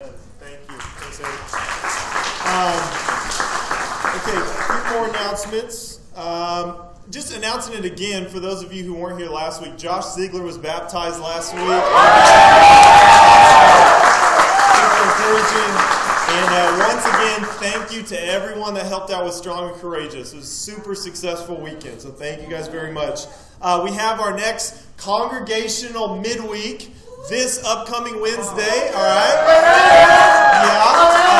Thank you. Thanks, Eric. Um, okay, a few more announcements. Um, just announcing it again for those of you who weren't here last week. Josh Ziegler was baptized last week. And uh, once again, thank you to everyone that helped out with Strong and Courageous. It was a super successful weekend, so thank you guys very much. Uh, we have our next congregational midweek this upcoming Wednesday, all right? Yeah.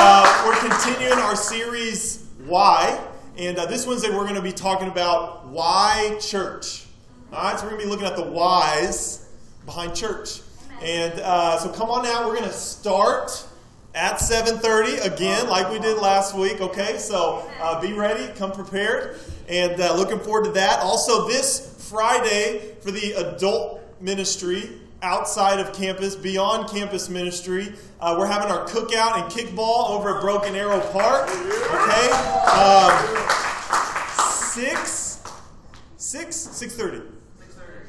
Uh, we're continuing our series, Why. And uh, this Wednesday, we're going to be talking about why church. All right, so we're going to be looking at the whys behind church. And uh, so come on out. We're going to start at 7.30 again like we did last week okay so uh, be ready come prepared and uh, looking forward to that also this friday for the adult ministry outside of campus beyond campus ministry. Uh, we're having our cookout and kickball over at broken arrow park okay? Um, 6 6 6.30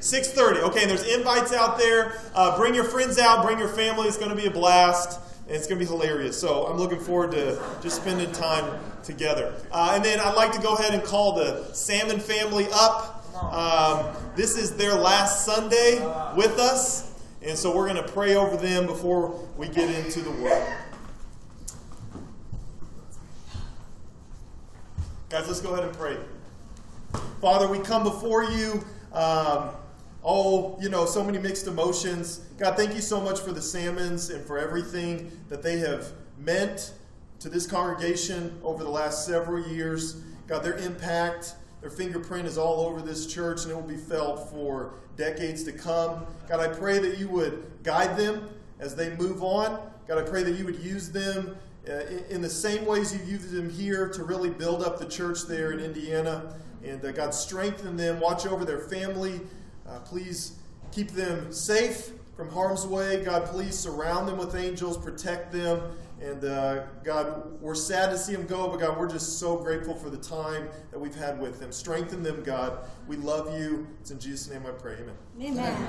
6.30 okay and there's invites out there. Uh, bring your friends out bring your family. It's going to be a blast. And it's going to be hilarious. So I'm looking forward to just spending time together. Uh, and then I'd like to go ahead and call the Salmon family up. Um, this is their last Sunday with us, and so we're going to pray over them before we get into the Word. Guys, let's go ahead and pray. Father, we come before you. Um, Oh, you know, so many mixed emotions. God, thank you so much for the salmons and for everything that they have meant to this congregation over the last several years. God, their impact, their fingerprint is all over this church and it will be felt for decades to come. God, I pray that you would guide them as they move on. God, I pray that you would use them uh, in the same ways you used them here to really build up the church there in Indiana. And uh, God, strengthen them, watch over their family. Uh, please keep them safe from harm's way. God, please surround them with angels, protect them. And uh, God, we're sad to see them go, but God, we're just so grateful for the time that we've had with them. Strengthen them, God. We love you. It's in Jesus' name I pray. Amen. Amen.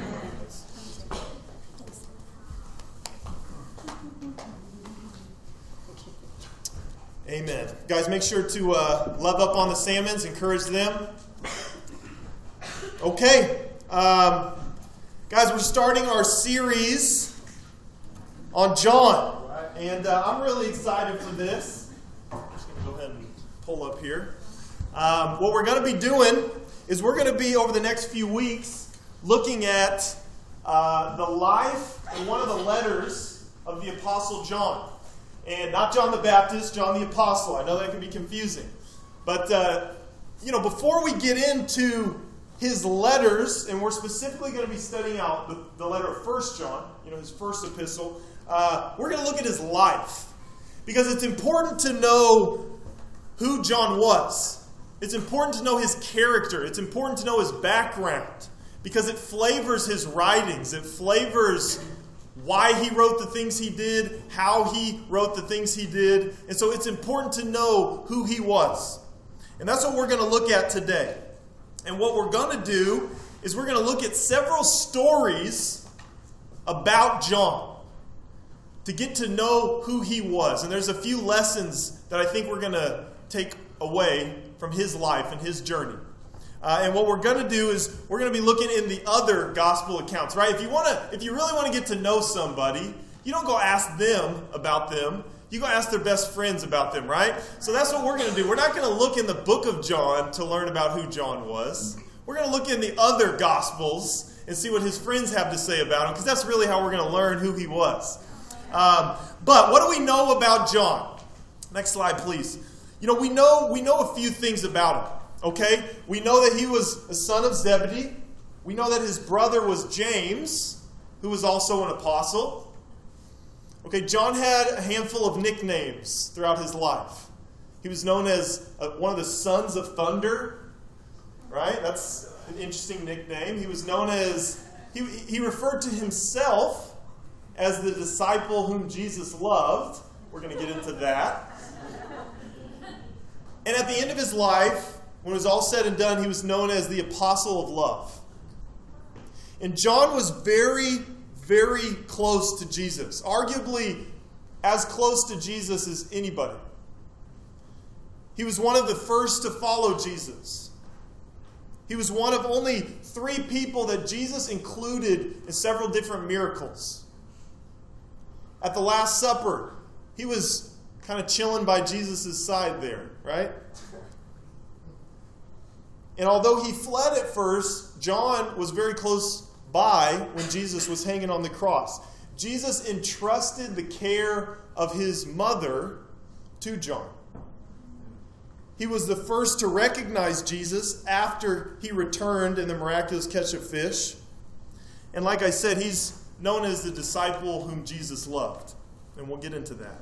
Amen. Guys, make sure to uh, love up on the salmons, encourage them. Okay. Um, guys, we're starting our series on John. And uh, I'm really excited for this. I'm just going to go ahead and pull up here. Um, what we're going to be doing is we're going to be, over the next few weeks, looking at uh, the life and one of the letters of the Apostle John. And not John the Baptist, John the Apostle. I know that can be confusing. But, uh, you know, before we get into his letters, and we're specifically going to be studying out the, the letter of First John, you know, his first epistle. Uh, we're going to look at his life because it's important to know who John was. It's important to know his character. It's important to know his background because it flavors his writings. It flavors why he wrote the things he did, how he wrote the things he did. And so it's important to know who he was. And that's what we're going to look at today. And what we're going to do is we're going to look at several stories about John to get to know who he was. And there's a few lessons that I think we're going to take away from his life and his journey. Uh, and what we're going to do is we're going to be looking in the other gospel accounts, right? If you want to, if you really want to get to know somebody, you don't go ask them about them. You go ask their best friends about them, right? So that's what we're going to do. We're not going to look in the book of John to learn about who John was. We're going to look in the other gospels and see what his friends have to say about him, because that's really how we're going to learn who he was. Um, but what do we know about John? Next slide, please. You know, we know we know a few things about him. Okay, we know that he was a son of Zebedee. We know that his brother was James, who was also an apostle. Okay, John had a handful of nicknames throughout his life. He was known as uh, one of the sons of thunder, right? That's an interesting nickname. He was known as, he, he referred to himself as the disciple whom Jesus loved. We're going to get into that. And at the end of his life, when it was all said and done, he was known as the apostle of love. And John was very very close to Jesus. Arguably, as close to Jesus as anybody. He was one of the first to follow Jesus. He was one of only three people that Jesus included in several different miracles. At the Last Supper, he was kind of chilling by Jesus' side there, right? And although he fled at first, John was very close by when Jesus was hanging on the cross. Jesus entrusted the care of his mother to John. He was the first to recognize Jesus after he returned in the miraculous catch of fish. And like I said, he's known as the disciple whom Jesus loved. And we'll get into that.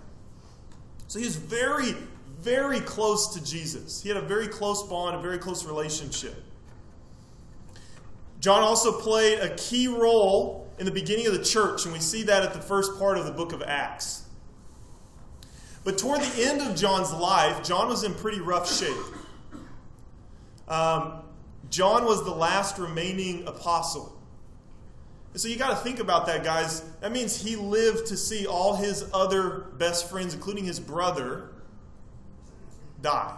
So he was very, very close to Jesus. He had a very close bond, a very close relationship. John also played a key role in the beginning of the church, and we see that at the first part of the book of Acts. But toward the end of John's life, John was in pretty rough shape. Um, John was the last remaining apostle. So you got to think about that, guys. That means he lived to see all his other best friends, including his brother, die.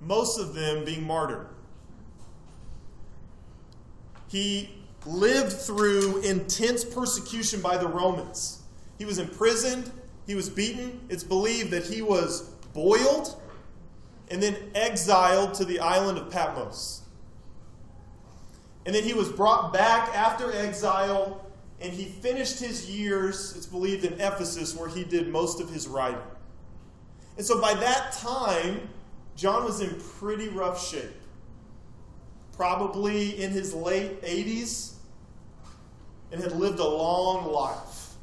Most of them being martyred. He lived through intense persecution by the Romans. He was imprisoned, he was beaten. It's believed that he was boiled and then exiled to the island of Patmos. And then he was brought back after exile, and he finished his years, it's believed, in Ephesus, where he did most of his writing. And so by that time, John was in pretty rough shape. Probably in his late 80s, and had lived a long life.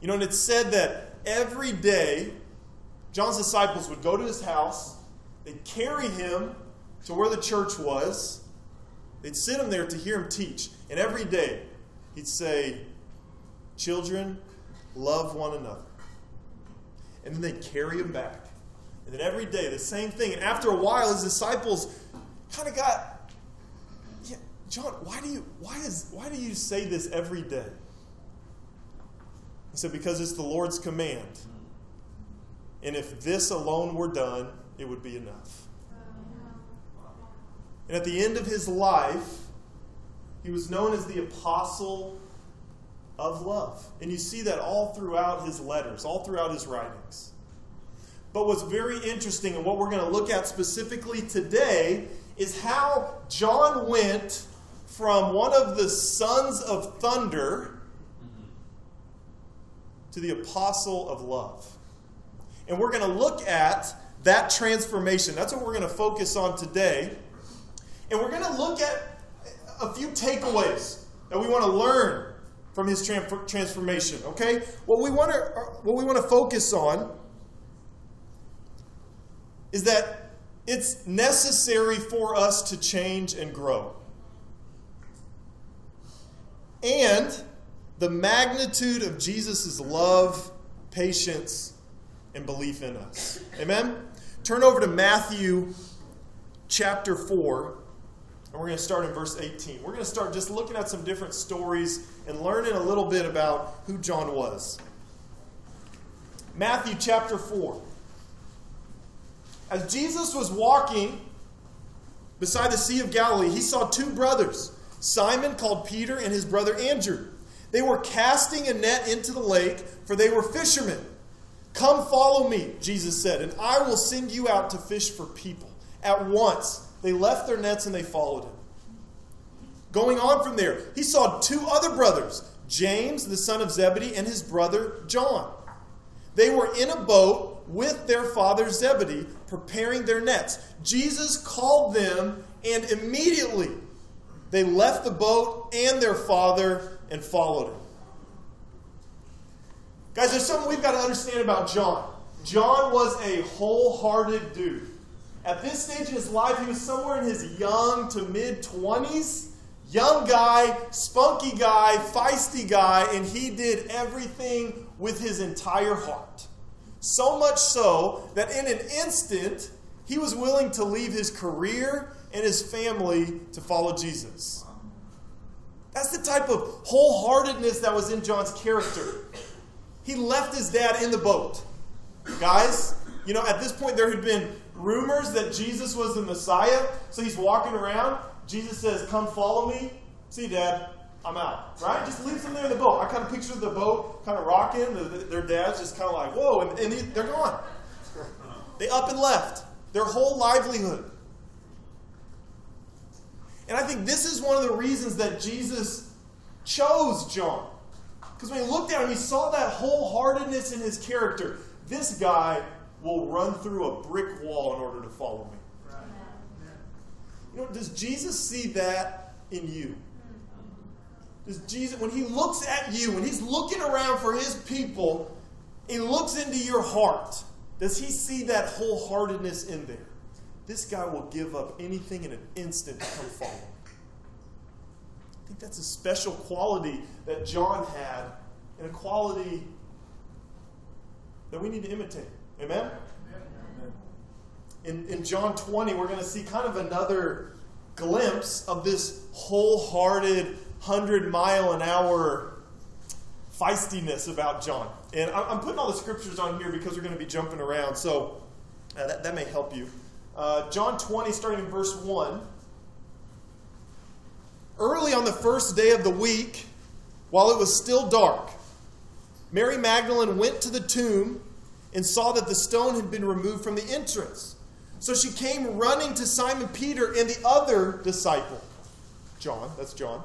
You know, and it's said that every day, John's disciples would go to his house, they'd carry him to where the church was, they'd sit him there to hear him teach. And every day, he'd say, Children, love one another. And then they'd carry him back. And then every day, the same thing. And after a while, his disciples kind of got, yeah, John, why do you why is why do you say this every day? He said, Because it's the Lord's command. And if this alone were done, it would be enough. And at the end of his life, he was known as the apostle of love. And you see that all throughout his letters, all throughout his writings. But what's very interesting, and what we're going to look at specifically today, is how John went from one of the sons of thunder to the apostle of love. And we're going to look at that transformation. That's what we're going to focus on today. And we're going to look at a few takeaways that we want to learn from his transformation, okay? What we want to uh, what we want to focus on is that it's necessary for us to change and grow. And the magnitude of Jesus' love, patience, and belief in us. Amen? Turn over to Matthew chapter 4, and we're going to start in verse 18. We're going to start just looking at some different stories and learning a little bit about who John was. Matthew chapter 4. As Jesus was walking beside the Sea of Galilee, he saw two brothers, Simon called Peter and his brother Andrew. They were casting a net into the lake, for they were fishermen. Come follow me, Jesus said, and I will send you out to fish for people. At once, they left their nets and they followed him. Going on from there, he saw two other brothers, James, the son of Zebedee, and his brother John. They were in a boat with their father Zebedee, preparing their nets. Jesus called them, and immediately they left the boat and their father and followed him. Guys, there's something we've got to understand about John. John was a wholehearted dude. At this stage in his life, he was somewhere in his young to mid 20s. Young guy, spunky guy, feisty guy, and he did everything with his entire heart. So much so that in an instant, he was willing to leave his career and his family to follow Jesus. That's the type of wholeheartedness that was in John's character. he left his dad in the boat. Guys, you know, at this point there had been rumors that Jesus was the Messiah. So he's walking around. Jesus says, Come follow me. See, Dad, I'm out. Right? Just leaves them there in the boat. I kind of picture the boat kind of rocking. Their dad's just kind of like, Whoa, and, and they're gone. They up and left. Their whole livelihood. And I think this is one of the reasons that Jesus chose John. Because when he looked at him, he saw that wholeheartedness in his character. This guy will run through a brick wall in order to follow me. You know, does Jesus see that in you? Does Jesus, when he looks at you, when he's looking around for his people, he looks into your heart, does he see that wholeheartedness in there? This guy will give up anything in an instant to come follow. I think that's a special quality that John had, and a quality that we need to imitate. Amen? In, in John 20, we're going to see kind of another glimpse of this wholehearted, 100 mile an hour feistiness about John. And I'm putting all the scriptures on here because we're going to be jumping around, so uh, that, that may help you. Uh, John 20, starting in verse 1. Early on the first day of the week, while it was still dark, Mary Magdalene went to the tomb and saw that the stone had been removed from the entrance. So she came running to Simon Peter and the other disciple, John, that's John,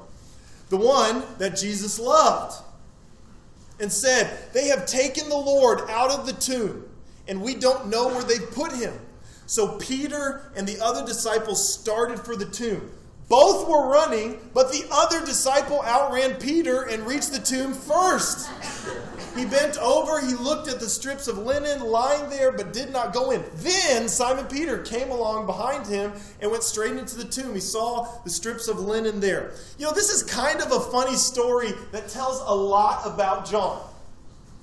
the one that Jesus loved, and said, They have taken the Lord out of the tomb, and we don't know where they've put him. So Peter and the other disciples started for the tomb. Both were running, but the other disciple outran Peter and reached the tomb first. He bent over, he looked at the strips of linen lying there, but did not go in. Then Simon Peter came along behind him and went straight into the tomb. He saw the strips of linen there. You know, this is kind of a funny story that tells a lot about John.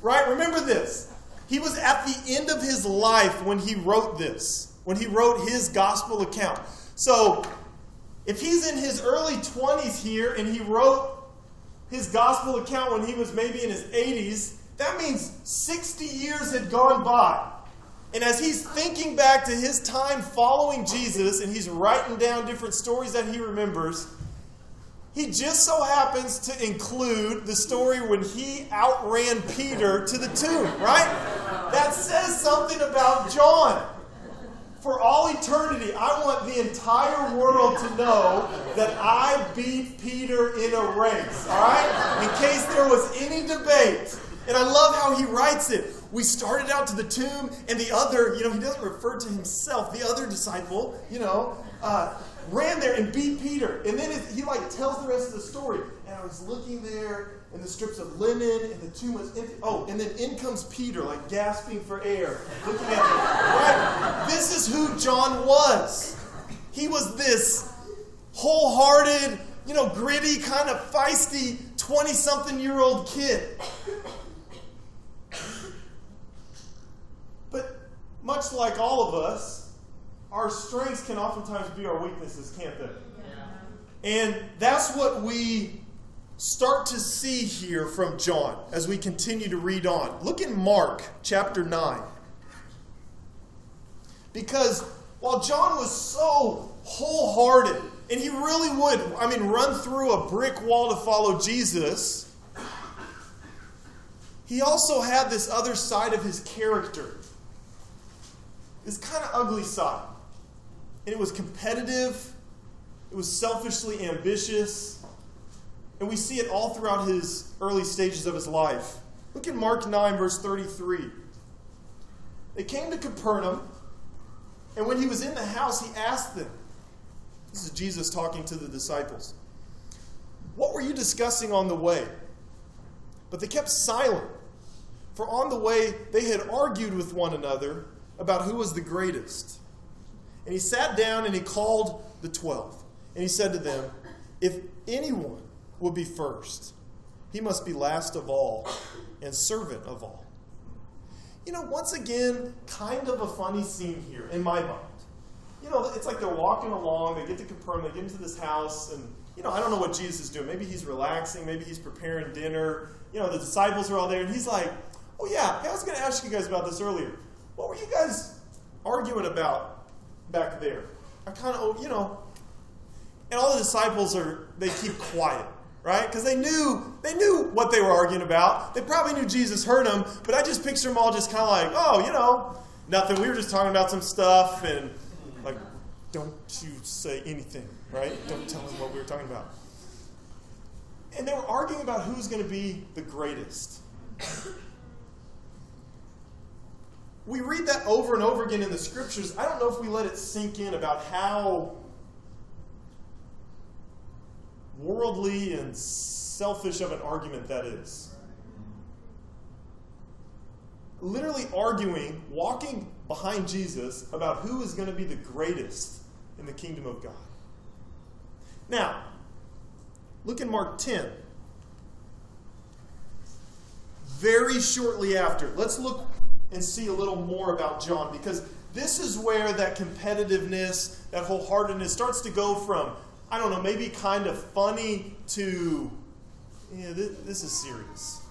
Right? Remember this. He was at the end of his life when he wrote this, when he wrote his gospel account. So, if he's in his early 20s here and he wrote his gospel account when he was maybe in his 80s, that means 60 years had gone by. And as he's thinking back to his time following Jesus and he's writing down different stories that he remembers, he just so happens to include the story when he outran Peter to the tomb, right? That says something about John. For all eternity, I want the entire world to know that I beat Peter in a race, all right? In case there was any debate. And I love how he writes it. We started out to the tomb, and the other, you know, he doesn't refer to himself, the other disciple, you know, uh, ran there and beat Peter. And then he like tells the rest of the story. And I was looking there, and the strips of linen, and the tomb was empty. Oh, and then in comes Peter, like gasping for air, looking at me. Right? This is who John was. He was this wholehearted, you know, gritty, kind of feisty 20 something year old kid. But much like all of us, our strengths can oftentimes be our weaknesses, can't they? Yeah. And that's what we start to see here from John as we continue to read on. Look in Mark chapter 9. Because while John was so wholehearted, and he really would, I mean, run through a brick wall to follow Jesus, he also had this other side of his character this kind of ugly side. And it was competitive, it was selfishly ambitious, and we see it all throughout his early stages of his life. Look at Mark 9, verse 33. They came to Capernaum, and when he was in the house, he asked them this is Jesus talking to the disciples. What were you discussing on the way? But they kept silent, for on the way they had argued with one another about who was the greatest. And he sat down and he called the twelve. And he said to them, If anyone will be first, he must be last of all and servant of all. You know, once again, kind of a funny scene here in my mind. You know, it's like they're walking along, they get to Capernaum, they get into this house, and, you know, I don't know what Jesus is doing. Maybe he's relaxing, maybe he's preparing dinner. You know, the disciples are all there, and he's like, Oh, yeah. Hey, I was going to ask you guys about this earlier. What were you guys arguing about back there? I kind of, oh, you know. And all the disciples are, they keep quiet, right? Because they knew, they knew what they were arguing about. They probably knew Jesus heard them, but I just picture them all just kind of like, oh, you know, nothing. We were just talking about some stuff and like, don't you say anything, right? Don't tell them what we were talking about. And they were arguing about who's going to be the greatest. We read that over and over again in the scriptures. I don't know if we let it sink in about how worldly and selfish of an argument that is. Literally arguing, walking behind Jesus about who is going to be the greatest in the kingdom of God. Now, look in Mark 10. Very shortly after, let's look and see a little more about John because this is where that competitiveness, that wholeheartedness starts to go from, I don't know, maybe kind of funny to, yeah, this, this is serious.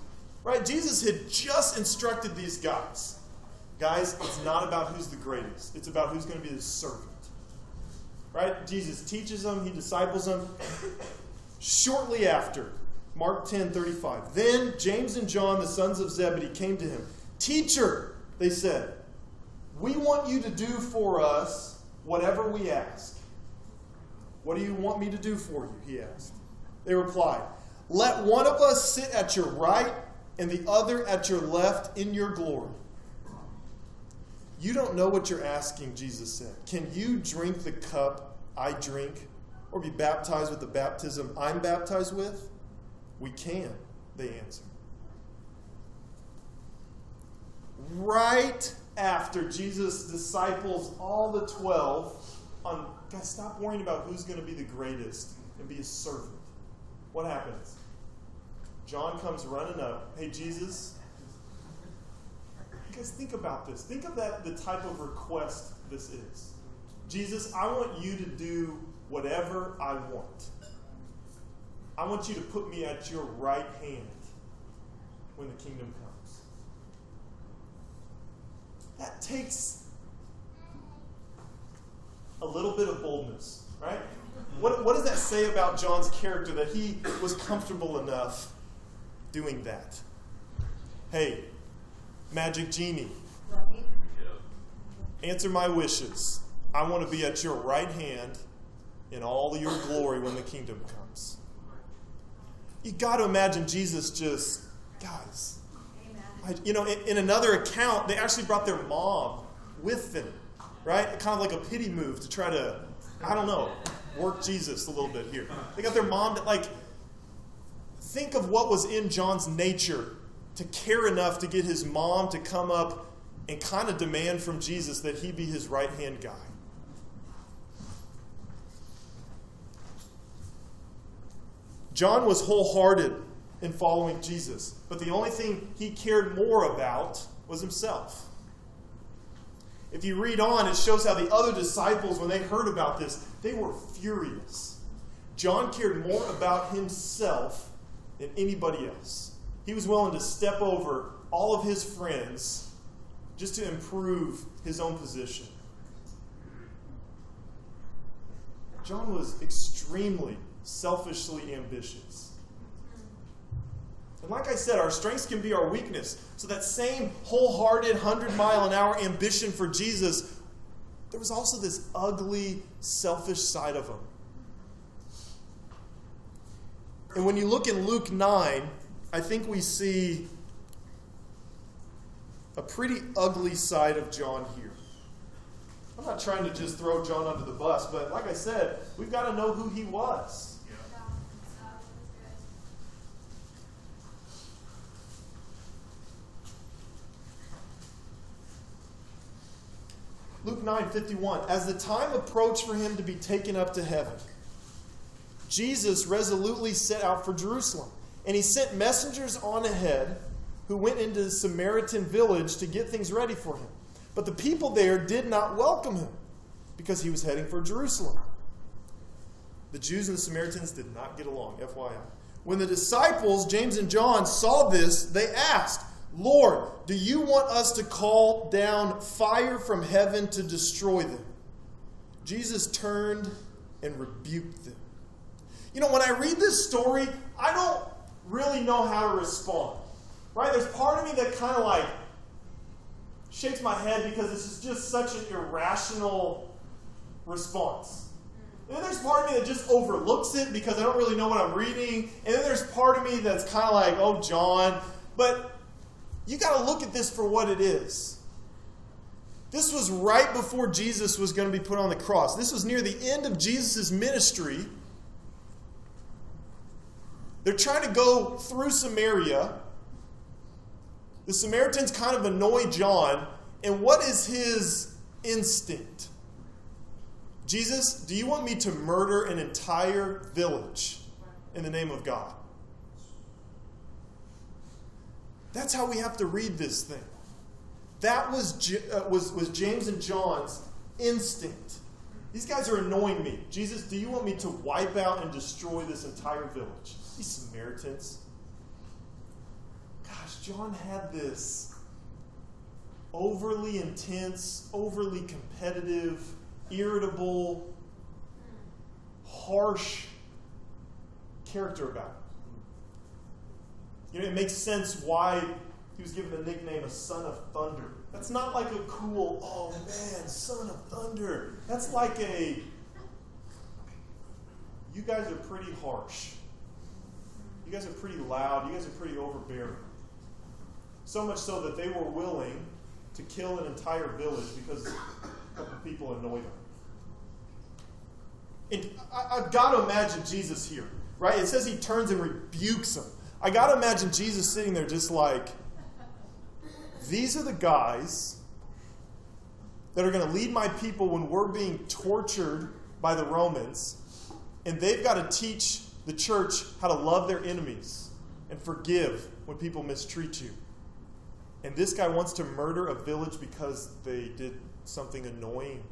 Right? Jesus had just instructed these guys. Guys, it's not about who's the greatest, it's about who's going to be the servant. Right? Jesus teaches them, he disciples them. Shortly after, Mark 10 35. Then James and John, the sons of Zebedee, came to him. Teacher, they said, we want you to do for us whatever we ask. What do you want me to do for you? He asked. They replied, Let one of us sit at your right and the other at your left in your glory. You don't know what you're asking, Jesus said. Can you drink the cup I drink or be baptized with the baptism I'm baptized with? We can, they answered. Right after Jesus disciples all the 12 on, guys, stop worrying about who's going to be the greatest and be a servant. What happens? John comes running up. Hey, Jesus. You guys, think about this. Think of that the type of request this is. Jesus, I want you to do whatever I want. I want you to put me at your right hand when the kingdom comes. That takes a little bit of boldness, right? What, what does that say about John's character that he was comfortable enough doing that? Hey, magic genie, answer my wishes. I want to be at your right hand in all your glory when the kingdom comes. You got to imagine Jesus just, guys. I, you know, in, in another account, they actually brought their mom with them, right? Kind of like a pity move to try to, I don't know, work Jesus a little bit here. They got their mom to, like, think of what was in John's nature to care enough to get his mom to come up and kind of demand from Jesus that he be his right hand guy. John was wholehearted in following Jesus, but the only thing he cared more about was himself. If you read on, it shows how the other disciples, when they heard about this, they were furious. John cared more about himself than anybody else. He was willing to step over all of his friends just to improve his own position. John was extremely selfishly ambitious. Like I said, our strengths can be our weakness. So that same wholehearted 100 mile an hour ambition for Jesus, there was also this ugly, selfish side of him. And when you look in Luke 9, I think we see a pretty ugly side of John here. I'm not trying to just throw John under the bus, but like I said, we've got to know who he was. Luke 9 51. As the time approached for him to be taken up to heaven, Jesus resolutely set out for Jerusalem. And he sent messengers on ahead who went into the Samaritan village to get things ready for him. But the people there did not welcome him because he was heading for Jerusalem. The Jews and the Samaritans did not get along, FYI. When the disciples, James and John, saw this, they asked, Lord, do you want us to call down fire from heaven to destroy them? Jesus turned and rebuked them. You know, when I read this story, I don't really know how to respond. Right? There's part of me that kind of like shakes my head because this is just such an irrational response. And then there's part of me that just overlooks it because I don't really know what I'm reading. And then there's part of me that's kind of like, oh, John. But you got to look at this for what it is. This was right before Jesus was going to be put on the cross. This was near the end of Jesus' ministry. They're trying to go through Samaria. The Samaritans kind of annoy John. And what is his instinct? Jesus, do you want me to murder an entire village in the name of God? That's how we have to read this thing. That was, uh, was, was James and John's instinct. These guys are annoying me. Jesus, do you want me to wipe out and destroy this entire village? These Samaritans. Gosh, John had this overly intense, overly competitive, irritable, harsh character about him. You know, it makes sense why he was given the nickname a son of thunder. That's not like a cool, oh man, son of thunder. That's like a, you guys are pretty harsh. You guys are pretty loud. You guys are pretty overbearing. So much so that they were willing to kill an entire village because a couple people annoyed them. And I, have got to imagine Jesus here, right? It says he turns and rebukes them. I got to imagine Jesus sitting there just like, these are the guys that are going to lead my people when we're being tortured by the Romans, and they've got to teach the church how to love their enemies and forgive when people mistreat you. And this guy wants to murder a village because they did something annoying.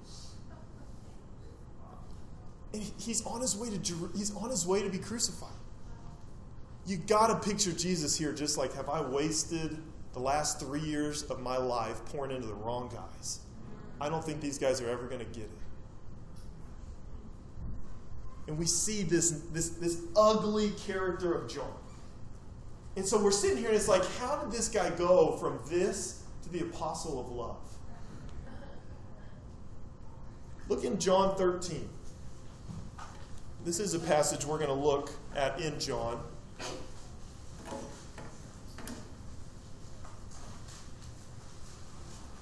And he's on his way to he's on his way to be crucified you got to picture Jesus here just like, have I wasted the last three years of my life pouring into the wrong guys? I don't think these guys are ever going to get it. And we see this, this, this ugly character of John. And so we're sitting here and it's like, how did this guy go from this to the apostle of love? Look in John 13. This is a passage we're going to look at in John.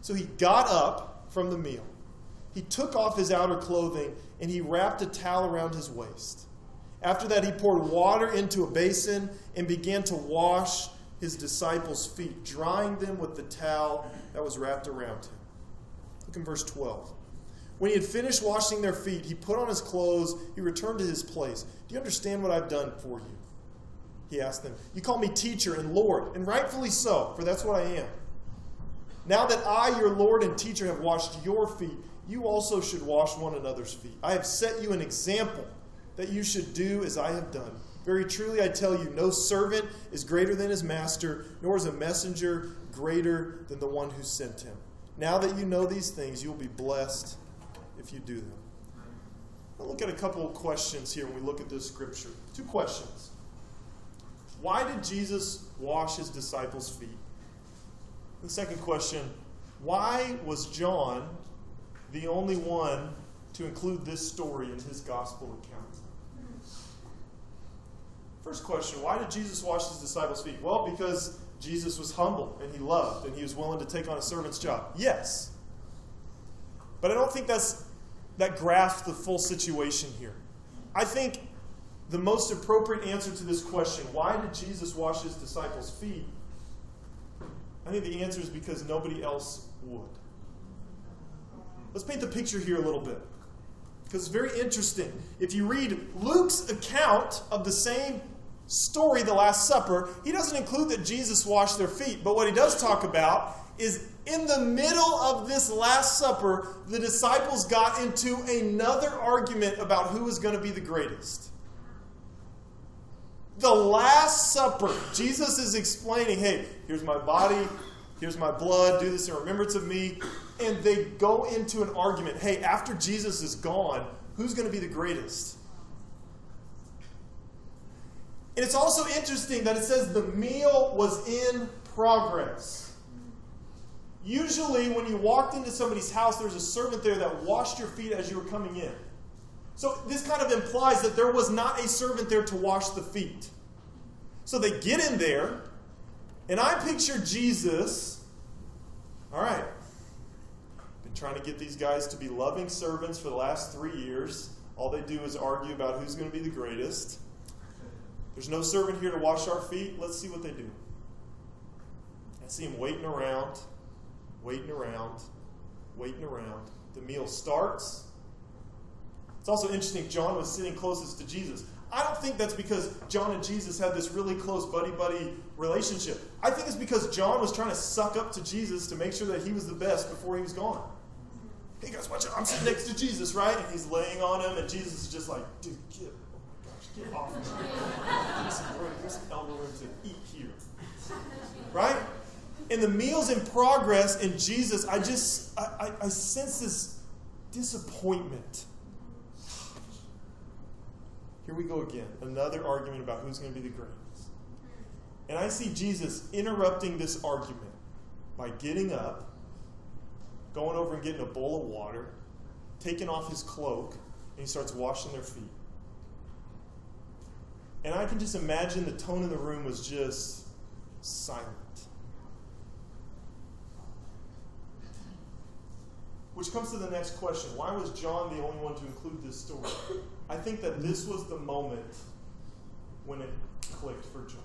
So he got up from the meal. He took off his outer clothing and he wrapped a towel around his waist. After that, he poured water into a basin and began to wash his disciples' feet, drying them with the towel that was wrapped around him. Look in verse 12. When he had finished washing their feet, he put on his clothes, he returned to his place. Do you understand what I've done for you? He asked them. You call me teacher and Lord, and rightfully so, for that's what I am. Now that I, your Lord and teacher, have washed your feet, you also should wash one another's feet. I have set you an example that you should do as I have done. Very truly, I tell you, no servant is greater than his master, nor is a messenger greater than the one who sent him. Now that you know these things, you will be blessed if you do them. I'll look at a couple of questions here when we look at this scripture. Two questions. Why did Jesus wash his disciples' feet? The second question why was John the only one to include this story in his gospel account? First question why did Jesus wash his disciples' feet? Well, because Jesus was humble and he loved and he was willing to take on a servant's job. Yes. But I don't think that's that grasps the full situation here. I think the most appropriate answer to this question, why did Jesus wash his disciples' feet, I think the answer is because nobody else would. Let's paint the picture here a little bit. Because it's very interesting. If you read Luke's account of the same story, the Last Supper, he doesn't include that Jesus washed their feet. But what he does talk about is in the middle of this Last Supper, the disciples got into another argument about who was going to be the greatest. The Last Supper, Jesus is explaining, hey, here's my body, here's my blood, do this in remembrance of me. And they go into an argument hey, after Jesus is gone, who's going to be the greatest? And it's also interesting that it says the meal was in progress. Usually, when you walked into somebody's house, there's a servant there that washed your feet as you were coming in. So, this kind of implies that there was not a servant there to wash the feet. So, they get in there, and I picture Jesus. All right, been trying to get these guys to be loving servants for the last three years. All they do is argue about who's going to be the greatest. There's no servant here to wash our feet. Let's see what they do. I see him waiting around, waiting around, waiting around. The meal starts. It's also interesting, John was sitting closest to Jesus. I don't think that's because John and Jesus had this really close buddy buddy relationship. I think it's because John was trying to suck up to Jesus to make sure that he was the best before he was gone. Hey guys, watch out. I'm sitting next to Jesus, right? And he's laying on him, and Jesus is just like, dude, get oh Get off of me. There's some elbow room to eat here. Right? And the meal's in progress, and Jesus, I just, I, I, I sense this disappointment. Here we go again. Another argument about who's going to be the greatest. And I see Jesus interrupting this argument by getting up, going over and getting a bowl of water, taking off his cloak, and he starts washing their feet. And I can just imagine the tone in the room was just silent. Which comes to the next question why was John the only one to include this story? I think that this was the moment when it clicked for John.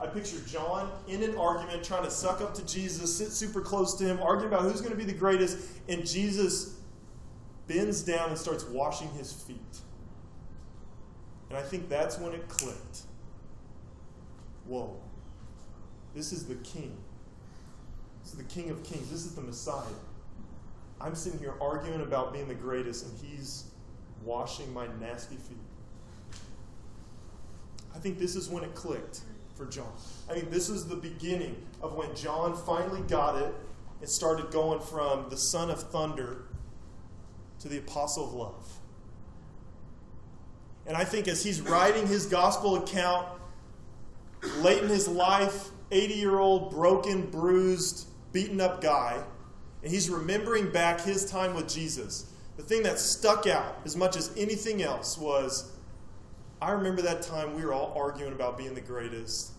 I picture John in an argument trying to suck up to Jesus, sit super close to him, arguing about who's going to be the greatest, and Jesus bends down and starts washing his feet. And I think that's when it clicked. Whoa. This is the king. This is the king of kings. This is the Messiah. I'm sitting here arguing about being the greatest, and he's washing my nasty feet. I think this is when it clicked for John. I think this is the beginning of when John finally got it and started going from the son of thunder to the apostle of love. And I think as he's writing his gospel account, late in his life, 80 year old, broken, bruised, beaten up guy, and he's remembering back his time with Jesus. The thing that stuck out as much as anything else was I remember that time we were all arguing about being the greatest,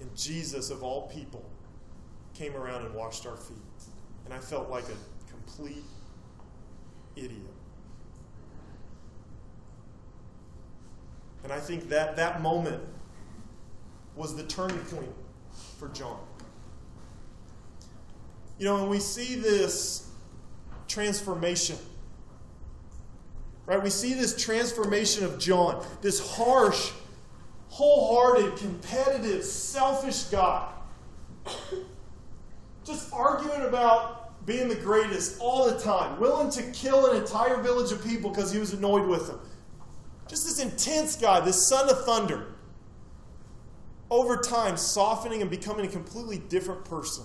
and Jesus, of all people, came around and washed our feet. And I felt like a complete idiot. And I think that that moment was the turning point for John. You know, when we see this transformation, right, we see this transformation of John, this harsh, wholehearted, competitive, selfish guy, just arguing about being the greatest all the time, willing to kill an entire village of people because he was annoyed with them. Just this intense guy, this son of thunder, over time softening and becoming a completely different person.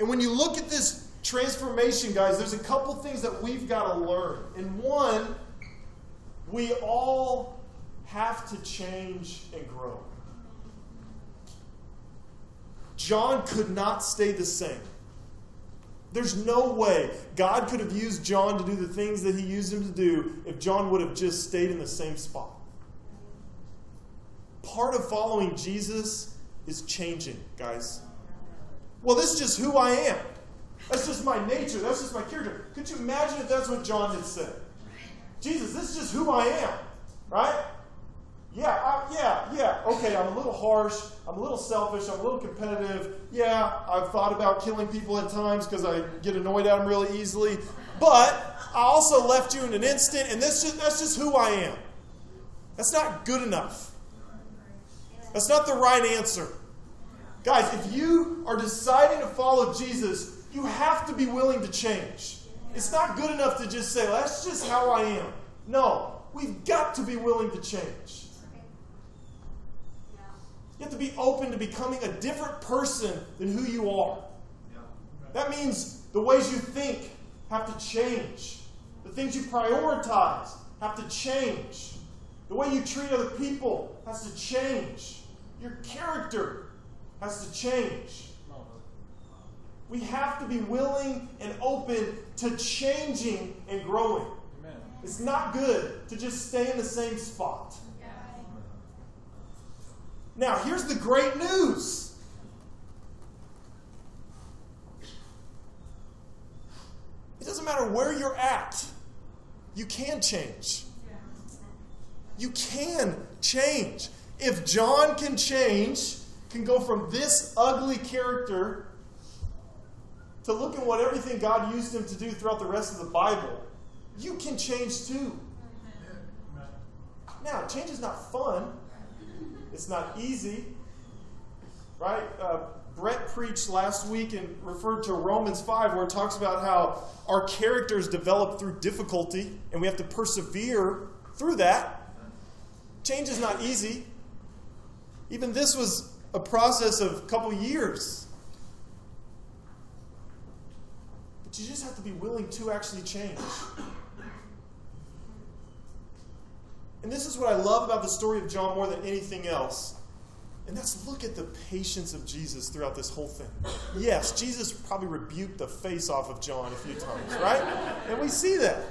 And when you look at this transformation, guys, there's a couple things that we've got to learn. And one, we all have to change and grow. John could not stay the same. There's no way God could have used John to do the things that he used him to do if John would have just stayed in the same spot. Part of following Jesus is changing, guys. Well, this is just who I am. That's just my nature. That's just my character. Could you imagine if that's what John had said? Jesus, this is just who I am, right? Yeah, I, yeah, yeah. Okay, I'm a little harsh. I'm a little selfish. I'm a little competitive. Yeah, I've thought about killing people at times because I get annoyed at them really easily. But I also left you in an instant, and that's just, that's just who I am. That's not good enough. That's not the right answer. Guys, if you are deciding to follow Jesus, you have to be willing to change. It's not good enough to just say, that's just how I am. No, we've got to be willing to change. You have to be open to becoming a different person than who you are. That means the ways you think have to change. The things you prioritize have to change. The way you treat other people has to change. Your character has to change. We have to be willing and open to changing and growing. It's not good to just stay in the same spot. Now, here's the great news. It doesn't matter where you're at, you can change. You can change. If John can change, can go from this ugly character to look at what everything God used him to do throughout the rest of the Bible, you can change too. Now, change is not fun. It's not easy, right? Uh, Brett preached last week and referred to Romans 5, where it talks about how our characters develop through difficulty and we have to persevere through that. Change is not easy. Even this was a process of a couple years. But you just have to be willing to actually change. And this is what I love about the story of John more than anything else. And that's look at the patience of Jesus throughout this whole thing. Yes, Jesus probably rebuked the face off of John a few times, right? And we see that.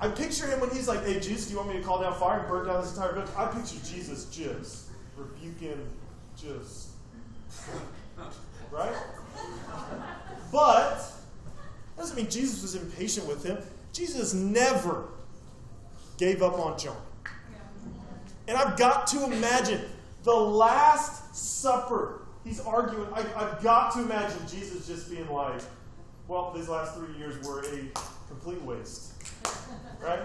I picture him when he's like, hey, Jesus, do you want me to call down fire and burn down this entire building? I picture Jesus just rebuking, just. Right? But, that doesn't mean Jesus was impatient with him. Jesus never gave up on John. And I've got to imagine the Last Supper. He's arguing. I, have got to imagine Jesus just being like, well, these last three years were a complete waste. Right?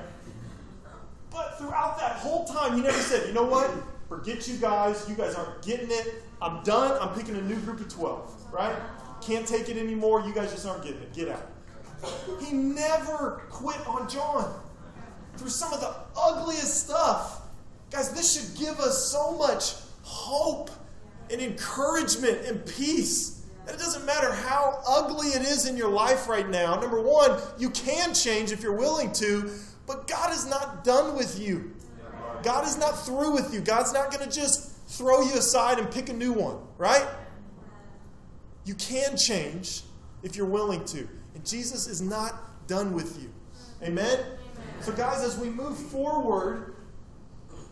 But throughout that whole time, he never said, you know what? Forget you guys. You guys aren't getting it. I'm done. I'm picking a new group of 12. Right? Can't take it anymore. You guys just aren't getting it. Get out. He never quit on John through some of the ugliest stuff. Guys, this should give us so much hope and encouragement and peace. And it doesn't matter how ugly it is in your life right now. Number one, you can change if you're willing to, but God is not done with you. God is not through with you. God's not going to just throw you aside and pick a new one, right? You can change if you're willing to. And Jesus is not done with you. Amen? So, guys, as we move forward,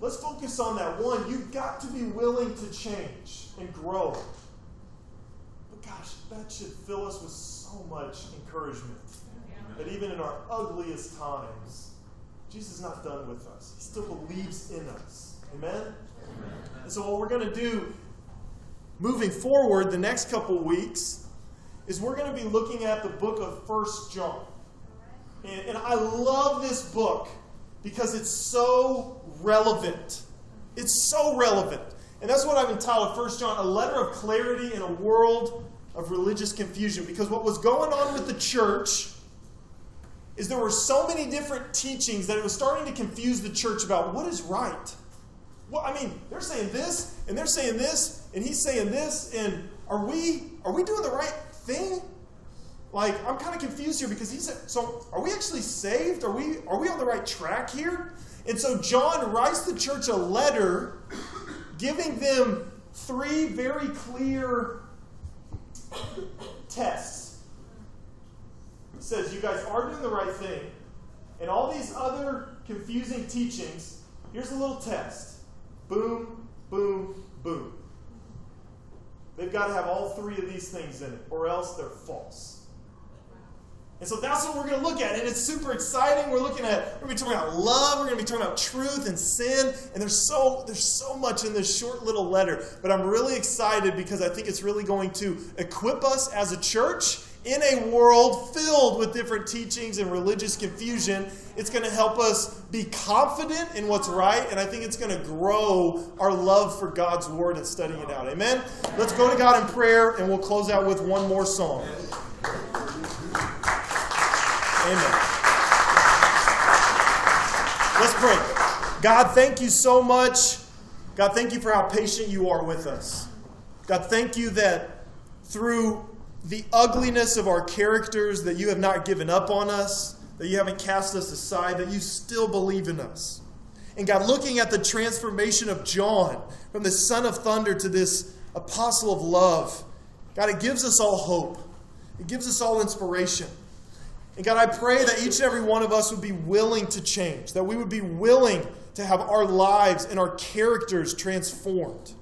let's focus on that. One, you've got to be willing to change and grow. But, gosh, that should fill us with so much encouragement. That even in our ugliest times, Jesus is not done with us. He still believes in us. Amen? Amen. And so, what we're going to do moving forward the next couple weeks is we're going to be looking at the book of First John. And, and I love this book because it's so relevant. It's so relevant. And that's what I've entitled First John, a letter of clarity in a world of religious confusion. Because what was going on with the church is there were so many different teachings that it was starting to confuse the church about what is right. Well, I mean, they're saying this, and they're saying this, and he's saying this, and are we are we doing the right thing? like I'm kind of confused here because he said, so are we actually saved? Are we are we on the right track here? And so John writes the church a letter giving them three very clear tests. He says, You guys are doing the right thing, and all these other confusing teachings, here's a little test. Boom, boom, boom. They've got to have all three of these things in it, or else they're false. And so that's what we're going to look at. And it's super exciting. We're looking at, we're going to be talking about love. We're going to be talking about truth and sin. And there's so, there's so much in this short little letter. But I'm really excited because I think it's really going to equip us as a church in a world filled with different teachings and religious confusion. It's going to help us be confident in what's right. And I think it's going to grow our love for God's word and studying it out. Amen? Let's go to God in prayer and we'll close out with one more song. Amen. Let's pray. God, thank you so much. God, thank you for how patient you are with us. God, thank you that through the ugliness of our characters, that you have not given up on us, that you haven't cast us aside, that you still believe in us. And God, looking at the transformation of John from the son of thunder to this apostle of love, God, it gives us all hope. It gives us all inspiration. And God, I pray that each and every one of us would be willing to change, that we would be willing to have our lives and our characters transformed.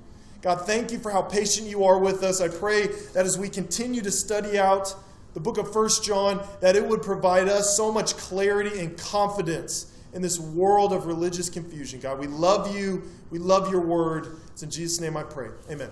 God, thank you for how patient you are with us. I pray that as we continue to study out the book of First John, that it would provide us so much clarity and confidence in this world of religious confusion. God, we love you. We love your word. It's in Jesus' name I pray. Amen.